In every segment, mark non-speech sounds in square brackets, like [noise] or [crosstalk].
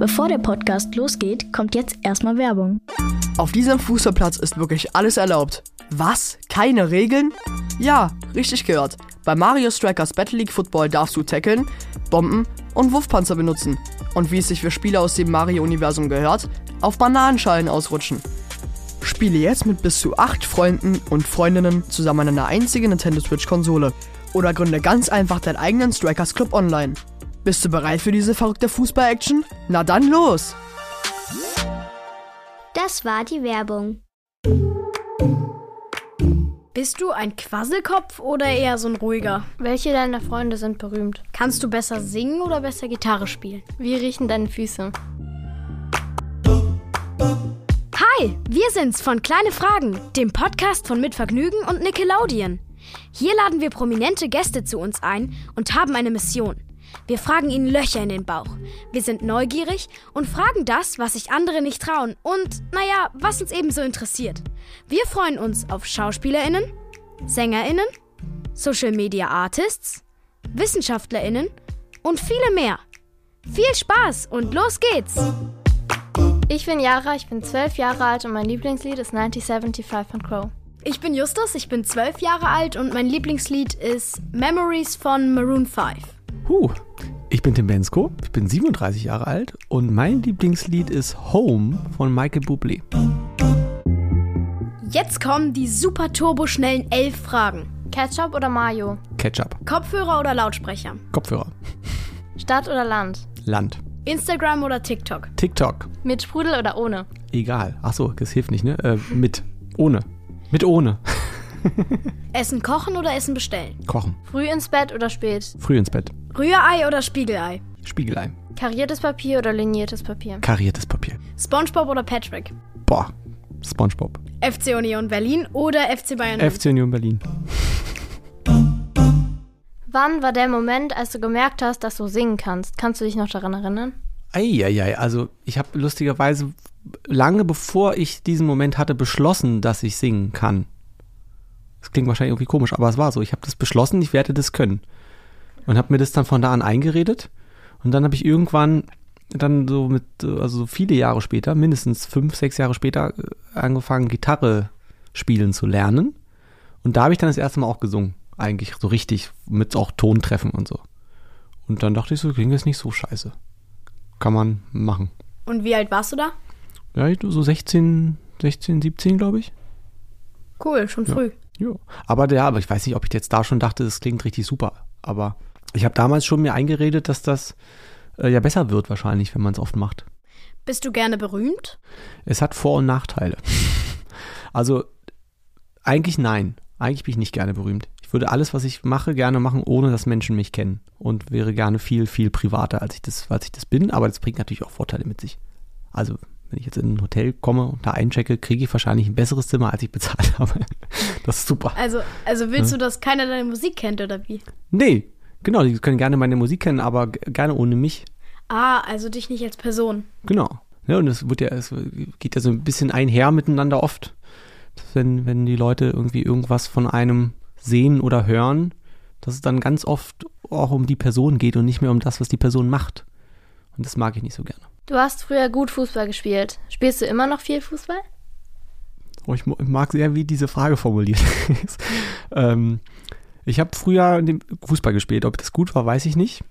Bevor der Podcast losgeht, kommt jetzt erstmal Werbung. Auf diesem Fußballplatz ist wirklich alles erlaubt. Was? Keine Regeln? Ja, richtig gehört. Bei Mario Strikers Battle League Football darfst du tackeln, Bomben und Wurfpanzer benutzen. Und wie es sich für Spieler aus dem Mario-Universum gehört, auf Bananenschalen ausrutschen. Spiele jetzt mit bis zu 8 Freunden und Freundinnen zusammen an einer einzigen Nintendo Switch-Konsole. Oder gründe ganz einfach deinen eigenen Strikers Club online. Bist du bereit für diese verrückte Fußball-Action? Na dann los! Das war die Werbung. Bist du ein Quasselkopf oder eher so ein ruhiger? Welche deiner Freunde sind berühmt? Kannst du besser singen oder besser Gitarre spielen? Wie riechen deine Füße? Hi, wir sind's von Kleine Fragen, dem Podcast von Mitvergnügen und Nickelodeon. Hier laden wir prominente Gäste zu uns ein und haben eine Mission. Wir fragen ihnen Löcher in den Bauch. Wir sind neugierig und fragen das, was sich andere nicht trauen und, naja, was uns ebenso interessiert. Wir freuen uns auf SchauspielerInnen, SängerInnen, Social Media Artists, WissenschaftlerInnen und viele mehr. Viel Spaß und los geht's! Ich bin Yara, ich bin zwölf Jahre alt und mein Lieblingslied ist 1975 von Crow. Ich bin Justus, ich bin zwölf Jahre alt und mein Lieblingslied ist Memories von Maroon 5. Huh, ich bin Tim Bensko, ich bin 37 Jahre alt und mein Lieblingslied ist Home von Michael Bublé. Jetzt kommen die super turboschnellen elf Fragen. Ketchup oder Mayo? Ketchup. Kopfhörer oder Lautsprecher? Kopfhörer. Stadt oder Land? Land. Instagram oder TikTok? TikTok. Mit Sprudel oder ohne? Egal. Achso, das hilft nicht, ne? Äh, mit. Ohne. Mit ohne. [laughs] Essen kochen oder Essen bestellen? Kochen. Früh ins Bett oder spät? Früh ins Bett. Rührei oder Spiegelei? Spiegelei. Kariertes Papier oder liniertes Papier? Kariertes Papier. SpongeBob oder Patrick? Boah. SpongeBob. FC Union Berlin oder FC Bayern? FC Union Berlin. [laughs] Wann war der Moment, als du gemerkt hast, dass du singen kannst? Kannst du dich noch daran erinnern? Eieiei, also ich habe lustigerweise lange bevor ich diesen Moment hatte beschlossen, dass ich singen kann. Das klingt wahrscheinlich irgendwie komisch, aber es war so. Ich habe das beschlossen, ich werde das können. Und habe mir das dann von da an eingeredet. Und dann habe ich irgendwann dann so mit, also so viele Jahre später, mindestens fünf, sechs Jahre später, äh, angefangen, Gitarre spielen zu lernen. Und da habe ich dann das erste Mal auch gesungen. Eigentlich so richtig, mit auch Tontreffen und so. Und dann dachte ich so, klingt das nicht so scheiße. Kann man machen. Und wie alt warst du da? Ja, so 16, 16, 17, glaube ich. Cool, schon früh. Ja. Aber ja, aber ich weiß nicht, ob ich jetzt da schon dachte, das klingt richtig super. Aber ich habe damals schon mir eingeredet, dass das äh, ja besser wird wahrscheinlich, wenn man es oft macht. Bist du gerne berühmt? Es hat Vor- und Nachteile. [laughs] also eigentlich nein. Eigentlich bin ich nicht gerne berühmt. Ich würde alles, was ich mache, gerne machen, ohne dass Menschen mich kennen. Und wäre gerne viel, viel privater, als ich das, als ich das bin. Aber das bringt natürlich auch Vorteile mit sich. Also, wenn ich jetzt in ein Hotel komme und da einchecke, kriege ich wahrscheinlich ein besseres Zimmer, als ich bezahlt [laughs] habe. Das ist super. Also, also willst ja. du, dass keiner deine Musik kennt, oder wie? Nee, genau, die können gerne meine Musik kennen, aber gerne ohne mich. Ah, also dich nicht als Person. Genau. Ja, und es wird ja, es geht ja so ein bisschen einher miteinander oft. Wenn, wenn die Leute irgendwie irgendwas von einem sehen oder hören, dass es dann ganz oft auch um die Person geht und nicht mehr um das, was die Person macht. Und das mag ich nicht so gerne. Du hast früher gut Fußball gespielt. Spielst du immer noch viel Fußball? Oh, ich mag sehr, wie diese Frage formuliert [laughs] ist. ähm, ich habe früher Fußball gespielt. Ob das gut war, weiß ich nicht.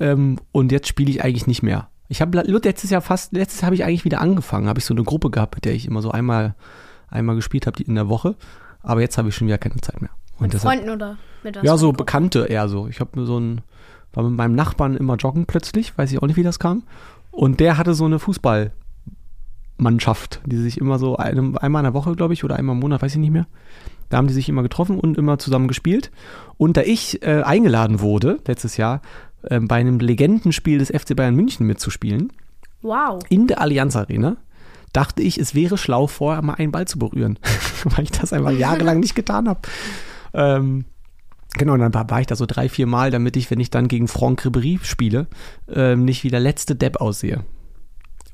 Ähm, und jetzt spiele ich eigentlich nicht mehr. Ich habe letztes Jahr fast, letztes habe ich eigentlich wieder angefangen. Habe ich so eine Gruppe gehabt, mit der ich immer so einmal, einmal gespielt habe in der Woche. Aber jetzt habe ich schon wieder keine Zeit mehr. Und mit deshalb, Freunden oder mit was? Ja, so Bekannte eher so. Ich habe so ein, war mit meinem Nachbarn immer joggen plötzlich, weiß ich auch nicht, wie das kam. Und der hatte so eine Fußballmannschaft, die sich immer so einem, einmal in der Woche, glaube ich, oder einmal im Monat, weiß ich nicht mehr. Da haben die sich immer getroffen und immer zusammen gespielt. Und da ich äh, eingeladen wurde, letztes Jahr, äh, bei einem Legendenspiel des FC Bayern München mitzuspielen, wow. in der Allianz Arena, dachte ich, es wäre schlau, vorher mal einen Ball zu berühren, [laughs] weil ich das einfach jahrelang nicht getan habe. Ähm, genau, und dann war ich da so drei, vier Mal, damit ich, wenn ich dann gegen Franck Ribéry spiele, ähm, nicht wie der letzte Depp aussehe.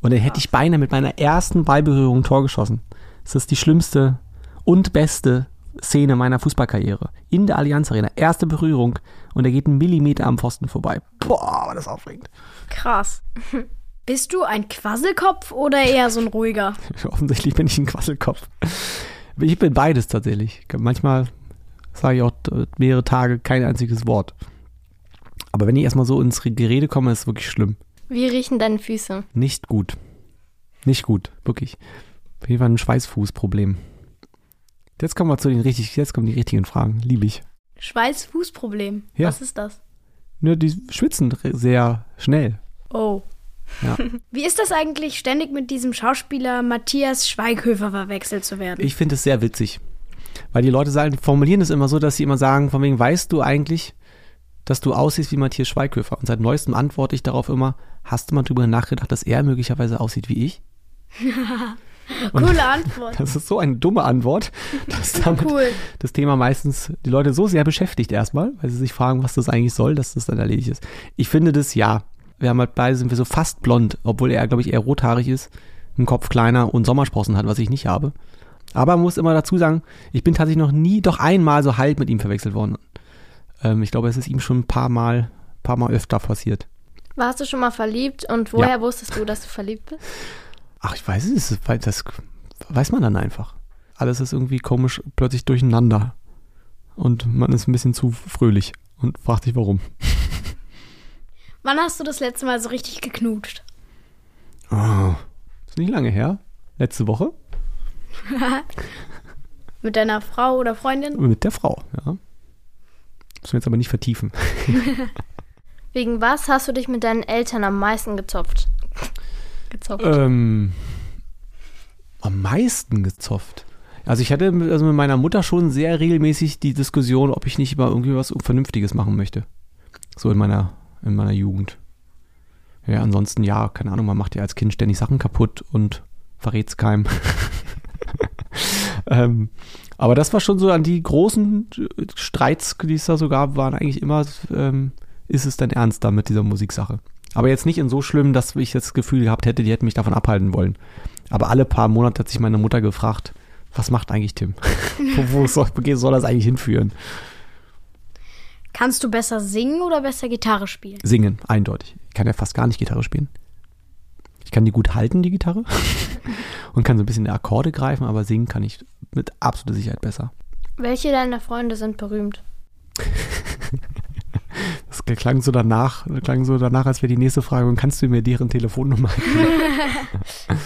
Und dann hätte ich beinahe mit meiner ersten Ballberührung ein Tor geschossen. Das ist die schlimmste und beste Szene meiner Fußballkarriere. In der Allianz Arena. Erste Berührung und er geht einen Millimeter am Pfosten vorbei. Boah, war das aufregend. Krass. Bist du ein Quasselkopf oder eher so ein ruhiger? [laughs] Offensichtlich bin ich ein Quasselkopf. Ich bin beides tatsächlich. Manchmal sage ich auch mehrere Tage kein einziges Wort. Aber wenn ich erstmal so ins Gerede komme, ist es wirklich schlimm. Wie riechen deine Füße? Nicht gut. Nicht gut, wirklich. Auf jeden Fall ein Schweißfußproblem. Jetzt kommen wir zu den richtig, jetzt kommen die richtigen Fragen. Liebe ich. Schweißfußproblem. Ja. Was ist das? Nur die schwitzen sehr schnell. Oh. Ja. [laughs] Wie ist das eigentlich, ständig mit diesem Schauspieler Matthias Schweighöfer verwechselt zu werden? Ich finde es sehr witzig. Weil die Leute sagen, formulieren es immer so, dass sie immer sagen, von wegen, weißt du eigentlich, dass du aussiehst wie Matthias Schweighöfer? Und seit neuestem antworte ich darauf immer, hast du mal drüber nachgedacht, dass er möglicherweise aussieht wie ich? [laughs] Coole Antwort. [laughs] Das ist so eine dumme Antwort, dass damit Cool. das Thema meistens die Leute so sehr beschäftigt erstmal, weil sie sich fragen, was das eigentlich soll, dass das dann erledigt ist. Ich finde das ja. Wir haben halt beide sind wir so fast blond, obwohl er, glaube ich, eher rothaarig ist, einen Kopf kleiner und Sommersprossen hat, was ich nicht habe. Aber man muss immer dazu sagen, ich bin tatsächlich noch nie, doch einmal so halb mit ihm verwechselt worden. Ähm, ich glaube, es ist ihm schon ein paar Mal, paar Mal öfter passiert. Warst du schon mal verliebt und woher wusstest du, dass du verliebt bist? Ach, ich weiß es, das weiß man dann einfach. Alles ist irgendwie komisch plötzlich durcheinander. Und man ist ein bisschen zu fröhlich und fragt sich warum. [laughs] Wann hast du das letzte Mal so richtig geknutscht? Oh, ist nicht lange her. Letzte Woche [laughs] Mit deiner Frau oder Freundin? mit der Frau, ja. Müssen wir jetzt aber nicht vertiefen. [laughs] Wegen was hast du dich mit deinen Eltern am meisten gezopft? gezopft. Ähm, am meisten gezofft. Also ich hatte also mit meiner Mutter schon sehr regelmäßig die Diskussion, ob ich nicht mal irgendwie was Vernünftiges machen möchte. So in meiner, in meiner Jugend. Ja, ansonsten ja, keine Ahnung, man macht ja als Kind ständig Sachen kaputt und verrät's keinem. [laughs] [laughs] ähm, aber das war schon so an die großen Streits, die es da so gab, waren eigentlich immer, ähm, ist es denn ernst da mit dieser Musiksache? Aber jetzt nicht in so schlimm, dass ich das Gefühl gehabt hätte, die hätten mich davon abhalten wollen. Aber alle paar Monate hat sich meine Mutter gefragt, was macht eigentlich Tim? [laughs] wo, wo soll, soll das eigentlich hinführen? Kannst du besser singen oder besser Gitarre spielen? Singen, eindeutig. Ich kann ja fast gar nicht Gitarre spielen. Ich kann die gut halten, die Gitarre. [laughs] und kann so ein bisschen die Akkorde greifen, aber singen kann ich mit absoluter Sicherheit besser. Welche deiner Freunde sind berühmt? Das klang so danach, klang so danach, als wäre die nächste Frage, und kannst du mir deren Telefonnummer geben? [laughs]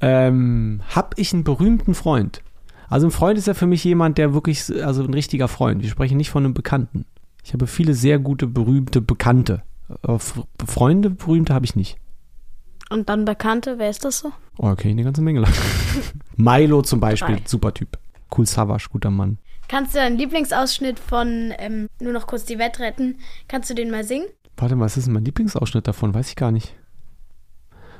ähm, hab ich einen berühmten Freund? Also ein Freund ist ja für mich jemand, der wirklich, also ein richtiger Freund. Wir sprechen nicht von einem Bekannten. Ich habe viele sehr gute, berühmte Bekannte. Aber Freunde, berühmte habe ich nicht. Und dann Bekannte, wer ist das so? Oh, okay, eine ganze Menge lang. [laughs] Milo zum Beispiel, Drei. super Typ. Cool Savage, guter Mann. Kannst du deinen Lieblingsausschnitt von ähm, Nur noch kurz die Welt retten? Kannst du den mal singen? Warte mal, was ist denn mein Lieblingsausschnitt davon? Weiß ich gar nicht.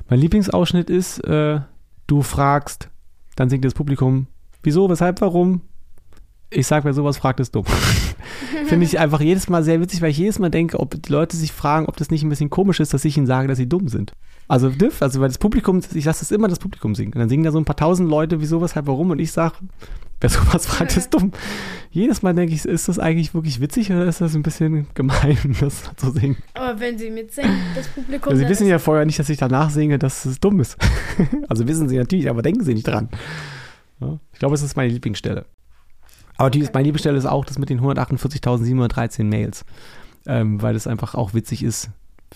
Mein Lieblingsausschnitt ist, äh, du fragst, dann singt das Publikum, wieso, weshalb, warum? Ich sag, wer sowas fragt, ist dumm. [laughs] Finde ich einfach jedes Mal sehr witzig, weil ich jedes Mal denke, ob die Leute sich fragen, ob das nicht ein bisschen komisch ist, dass ich ihnen sage, dass sie dumm sind. Also, also weil das Publikum, ich lasse das immer das Publikum singen. Und dann singen da so ein paar tausend Leute, wieso, weshalb, warum? Und ich sage, wer sowas fragt, ist dumm. [laughs] Jedes Mal denke ich, ist das eigentlich wirklich witzig oder ist das ein bisschen gemein, [laughs] das zu singen? Aber wenn sie mitsingen, das Publikum. Also sie wissen ja vorher nicht, dass ich danach singe, dass es dumm ist. also wissen sie natürlich, aber denken sie nicht dran. Ja, ich glaube, es ist meine Lieblingsstelle. Aber die, meine Lieblingsstelle ist auch das mit den 148.713 Mails. Ähm, weil es einfach auch witzig ist,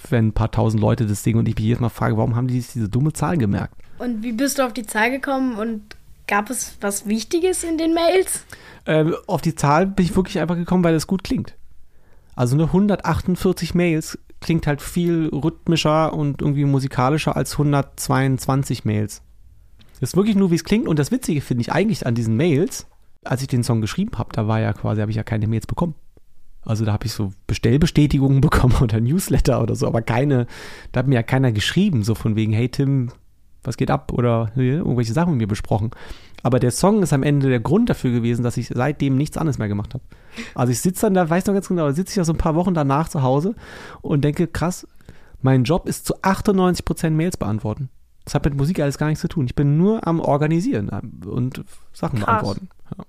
wenn ein paar tausend Leute das singen und ich mich jedes Mal frage, warum haben die diese dumme Zahl gemerkt? Und wie bist du auf die Zahl gekommen und gab es was Wichtiges in den Mails? Ähm, auf die Zahl bin ich wirklich einfach gekommen, weil es gut klingt. Also eine 148 Mails klingt halt viel rhythmischer und irgendwie musikalischer als 122 Mails. Das ist wirklich nur, wie es klingt. Und das Witzige finde ich eigentlich an diesen Mails, als ich den Song geschrieben habe, da war ja quasi, habe ich ja keine Mails bekommen. Also da habe ich so Bestellbestätigungen [laughs] bekommen oder Newsletter oder so, aber keine, da hat mir ja keiner geschrieben, so von wegen, hey Tim, was geht ab oder äh, irgendwelche Sachen mit mir besprochen. Aber der Song ist am Ende der Grund dafür gewesen, dass ich seitdem nichts anderes mehr gemacht habe. Also ich sitze dann da, weiß noch ganz genau, sitze ich ja so ein paar Wochen danach zu Hause und denke, krass, mein Job ist zu 98% Mails beantworten. Das hat mit Musik alles gar nichts zu tun. Ich bin nur am Organisieren und Sachen Krass. beantworten. Ja.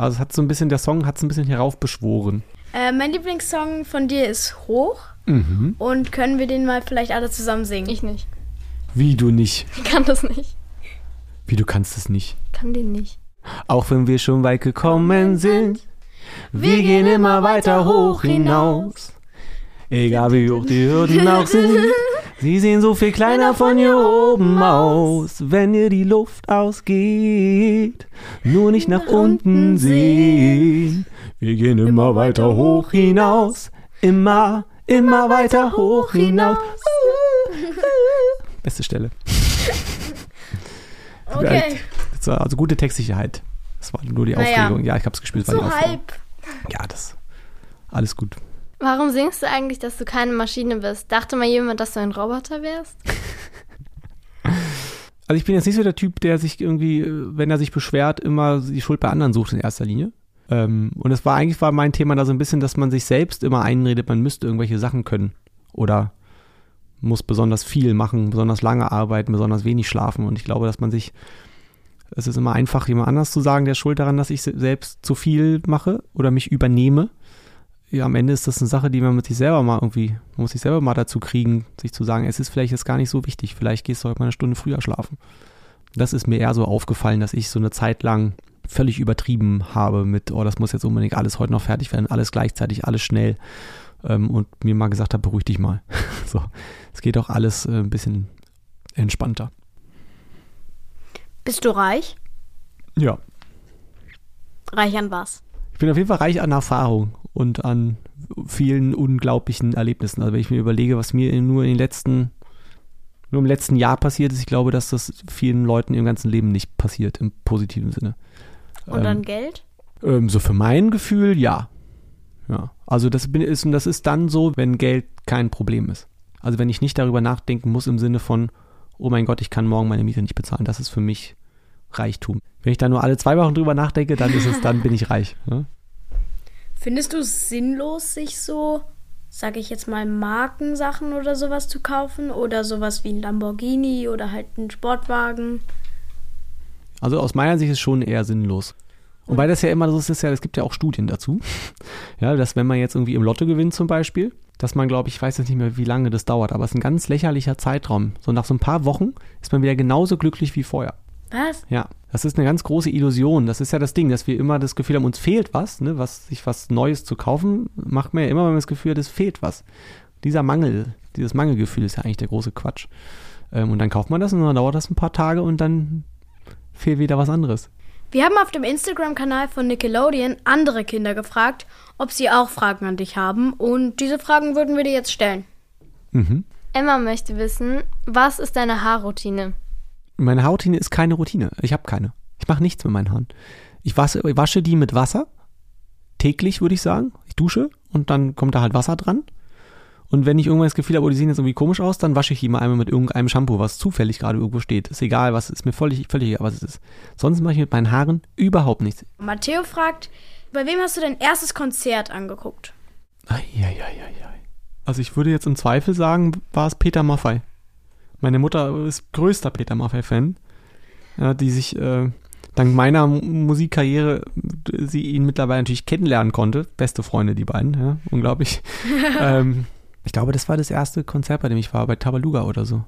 Also es hat so ein bisschen, der Song hat es ein bisschen heraufbeschworen. Äh, mein Lieblingssong von dir ist Hoch. Mhm. Und können wir den mal vielleicht alle zusammen singen? Ich nicht. Wie du nicht? Ich kann das nicht. Wie du kannst es nicht? Kann den nicht. Auch wenn wir schon weit gekommen sind, wir gehen immer weiter hoch hinaus. Egal wie hoch die Hürden auch sind, [laughs] sie sehen so viel kleiner von hier oben aus. Wenn dir die Luft ausgeht, nur nicht nach unten sehen. Wir gehen immer weiter hoch hinaus, immer, immer weiter hoch hinaus. [laughs] Beste Stelle. [laughs] Okay. So, Also gute Textsicherheit. Das war nur die Naja. Aufregung. Ja, ich hab's gespielt. So halb. Ja, das. Alles gut. Warum singst du eigentlich, dass du keine Maschine bist? Dachte mal jemand, dass du ein Roboter wärst? [laughs] Also ich bin jetzt nicht so der Typ, der sich irgendwie, äh, wenn er sich beschwert, immer die Schuld bei anderen sucht in erster Linie. Ähm, und es war eigentlich war mein Thema da so ein bisschen, dass man sich selbst immer einredet, man müsste irgendwelche Sachen können. Oder muss besonders viel machen, besonders lange arbeiten, besonders wenig schlafen. Und ich glaube, dass man sich, es ist immer einfach, jemand anders zu sagen, der ist schuld daran, dass ich se- selbst zu viel mache oder mich übernehme. Ja, am Ende ist das eine Sache, die man mit sich selber mal irgendwie, man muss sich selber mal dazu kriegen, sich zu sagen, es ist vielleicht jetzt gar nicht so wichtig, vielleicht gehst du heute mal eine Stunde früher schlafen. Das ist mir eher so aufgefallen, dass ich so eine Zeit lang völlig übertrieben habe mit, oh, das muss jetzt unbedingt alles heute noch fertig werden, alles gleichzeitig, alles schnell. Ähm, und mir mal gesagt habe, beruhig dich mal. [laughs] so, es geht doch alles äh, ein bisschen entspannter. Bist du reich? Ja. Reich an was? Ich bin auf jeden Fall reich an Erfahrung und an vielen unglaublichen Erlebnissen. Also wenn ich mir überlege, was mir nur in den letzten, nur im letzten Jahr passiert ist, ich glaube, dass das vielen Leuten im ganzen Leben nicht passiert, im positiven Sinne. Und an Geld? Ähm, so für mein Gefühl, ja. Ja. Also das bin, ist, und das ist dann so, wenn Geld kein Problem ist. Also wenn ich nicht darüber nachdenken muss im Sinne von, oh mein Gott, ich kann morgen meine Miete nicht bezahlen. Das ist für mich Reichtum. Wenn ich da nur alle zwei Wochen drüber nachdenke, dann ist es, dann bin ich reich. Ne? Findest du es sinnlos, sich so, sag ich jetzt mal, Markensachen oder sowas zu kaufen? Oder sowas wie ein Lamborghini oder halt ein Sportwagen? Also aus meiner Sicht ist es schon eher sinnlos. Und weil das ja immer so ist, ist ja, es gibt ja auch Studien dazu. [laughs] Ja, dass wenn man jetzt irgendwie im Lotto gewinnt zum Beispiel, dass man, glaube ich, ich weiß jetzt nicht mehr, wie lange das dauert, aber es ist ein ganz lächerlicher Zeitraum. So nach so ein paar Wochen ist man wieder genauso glücklich wie vorher. Was? Ja, das ist eine ganz große Illusion. Das ist ja das Ding, dass wir immer das Gefühl haben, uns fehlt was, ne? was sich was Neues zu kaufen, macht man ja immer, wenn man das Gefühl hat, es fehlt was. Dieser Mangel, dieses Mangelgefühl ist ja eigentlich der große Quatsch. Ähm, und dann kauft man das und dann dauert das ein paar Tage und dann fehlt wieder was anderes. Wir haben auf dem Instagram-Kanal von Nickelodeon andere Kinder gefragt, ob sie auch Fragen an dich haben. Und diese Fragen würden wir dir jetzt stellen. Mhm. Emma möchte wissen, was ist deine Haarroutine? Meine Haarroutine ist keine Routine. Ich habe keine. Ich mache nichts mit meinen Haaren. Ich wasche, wasche die mit Wasser. Täglich, würde ich sagen. Ich dusche und dann kommt da halt Wasser dran. Und wenn ich irgendwann das Gefühl habe, oh, die sehen jetzt irgendwie komisch aus, dann wasche ich die mal einmal mit irgendeinem Shampoo, was zufällig gerade irgendwo steht. Ist egal, was ist mir völlig, völlig egal, was es ist. Sonst mache ich mit meinen Haaren überhaupt nichts. Matteo fragt, bei wem hast du dein erstes Konzert angeguckt? Eieieiei. Also ich würde jetzt im Zweifel sagen, war es Peter Maffei. Meine Mutter ist größter Peter Maffei-Fan, ja, die sich äh, dank meiner Musikkarriere äh, sie ihn mittlerweile natürlich kennenlernen konnte. Beste Freunde, die beiden, ja, unglaublich. [laughs] ähm, ich glaube, das war das erste Konzert, bei dem ich war, bei Tabaluga oder so.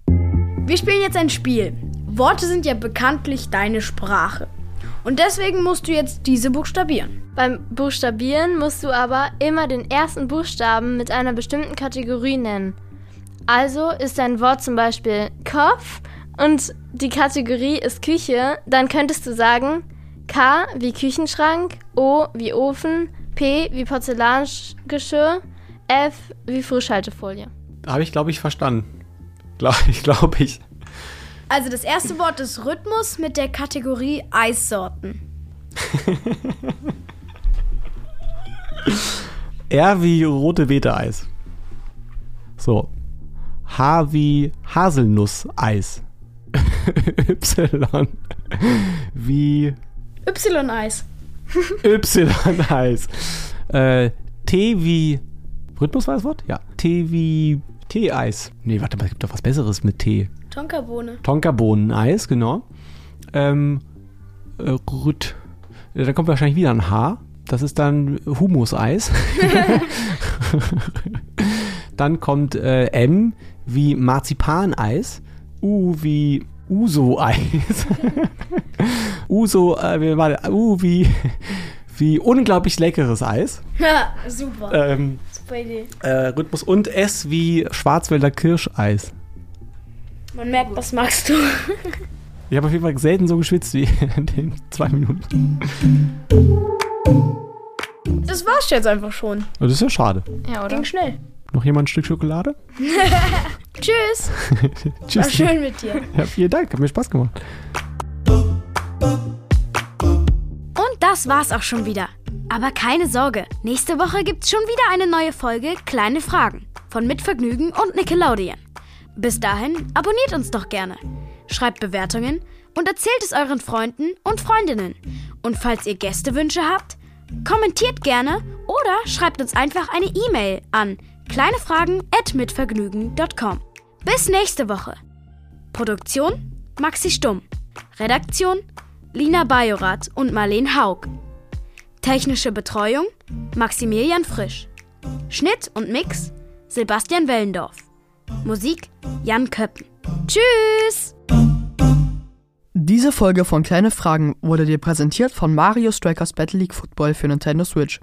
Wir spielen jetzt ein Spiel. Worte sind ja bekanntlich deine Sprache. Und deswegen musst du jetzt diese buchstabieren. Beim Buchstabieren musst du aber immer den ersten Buchstaben mit einer bestimmten Kategorie nennen. Also ist dein Wort zum Beispiel Kopf und die Kategorie ist Küche, dann könntest du sagen K wie Küchenschrank, O wie Ofen, P wie Porzellangeschirr, F wie Frischhaltefolie. Habe ich, glaube ich, verstanden. Glaube [laughs] ich, glaube ich. Also das erste Wort ist Rhythmus mit der Kategorie Eissorten. [laughs] R wie rote Beete-Eis. So. H wie Haselnusseis. y wie Y-Eis. Y-Eis. Äh, T wie. Rhythmus war das Wort? Ja. T wie Tee-Eis. Nee, warte mal, es gibt doch was Besseres mit Tee. Tonkabohne. Tonkabohnen-Eis, genau. Ähm, äh, Rüt. Ja, Da kommt wahrscheinlich wieder ein H. Das ist dann Humuseis. [laughs] [laughs] dann kommt äh, M wie Marzipaneis. U wie Uso-Eis. [laughs] Uso, äh, warte, U wie, [laughs] wie unglaublich leckeres Eis. Ja, super. Ähm, Super Idee. äh, Rhythmus und S wie Schwarzwälder Kirscheis. Man merkt, was magst du. [laughs] Ich habe auf jeden Fall selten so geschwitzt wie in den zwei Minuten. Das war's jetzt einfach schon. Das ist ja schade. Ja, oder? Ging schnell. Noch jemand ein Stück Schokolade? [laughs] [laughs] [laughs] Tschüss. War Tschüss. schön mit dir. Ja, vielen Dank, hat mir Spaß gemacht. Und das war's auch schon wieder. Aber keine Sorge, nächste Woche gibt's schon wieder eine neue Folge Kleine Fragen von Mitvergnügen und Nickelodeon. Bis dahin abonniert uns doch gerne, schreibt Bewertungen und erzählt es euren Freunden und Freundinnen. Und falls ihr Gästewünsche habt, kommentiert gerne oder schreibt uns einfach eine E-Mail an kleinefragen@mitvergnügen.com. Bis nächste Woche. Produktion Maxi Stumm. Redaktion Lina Bajorath und Marleen Haug. Technische Betreuung Maximilian Frisch. Schnitt und Mix Sebastian Wellendorf. Musik Jan Köppen. Tschüss! Diese Folge von Kleine Fragen wurde dir präsentiert von Mario Strikers Battle League Football für Nintendo Switch.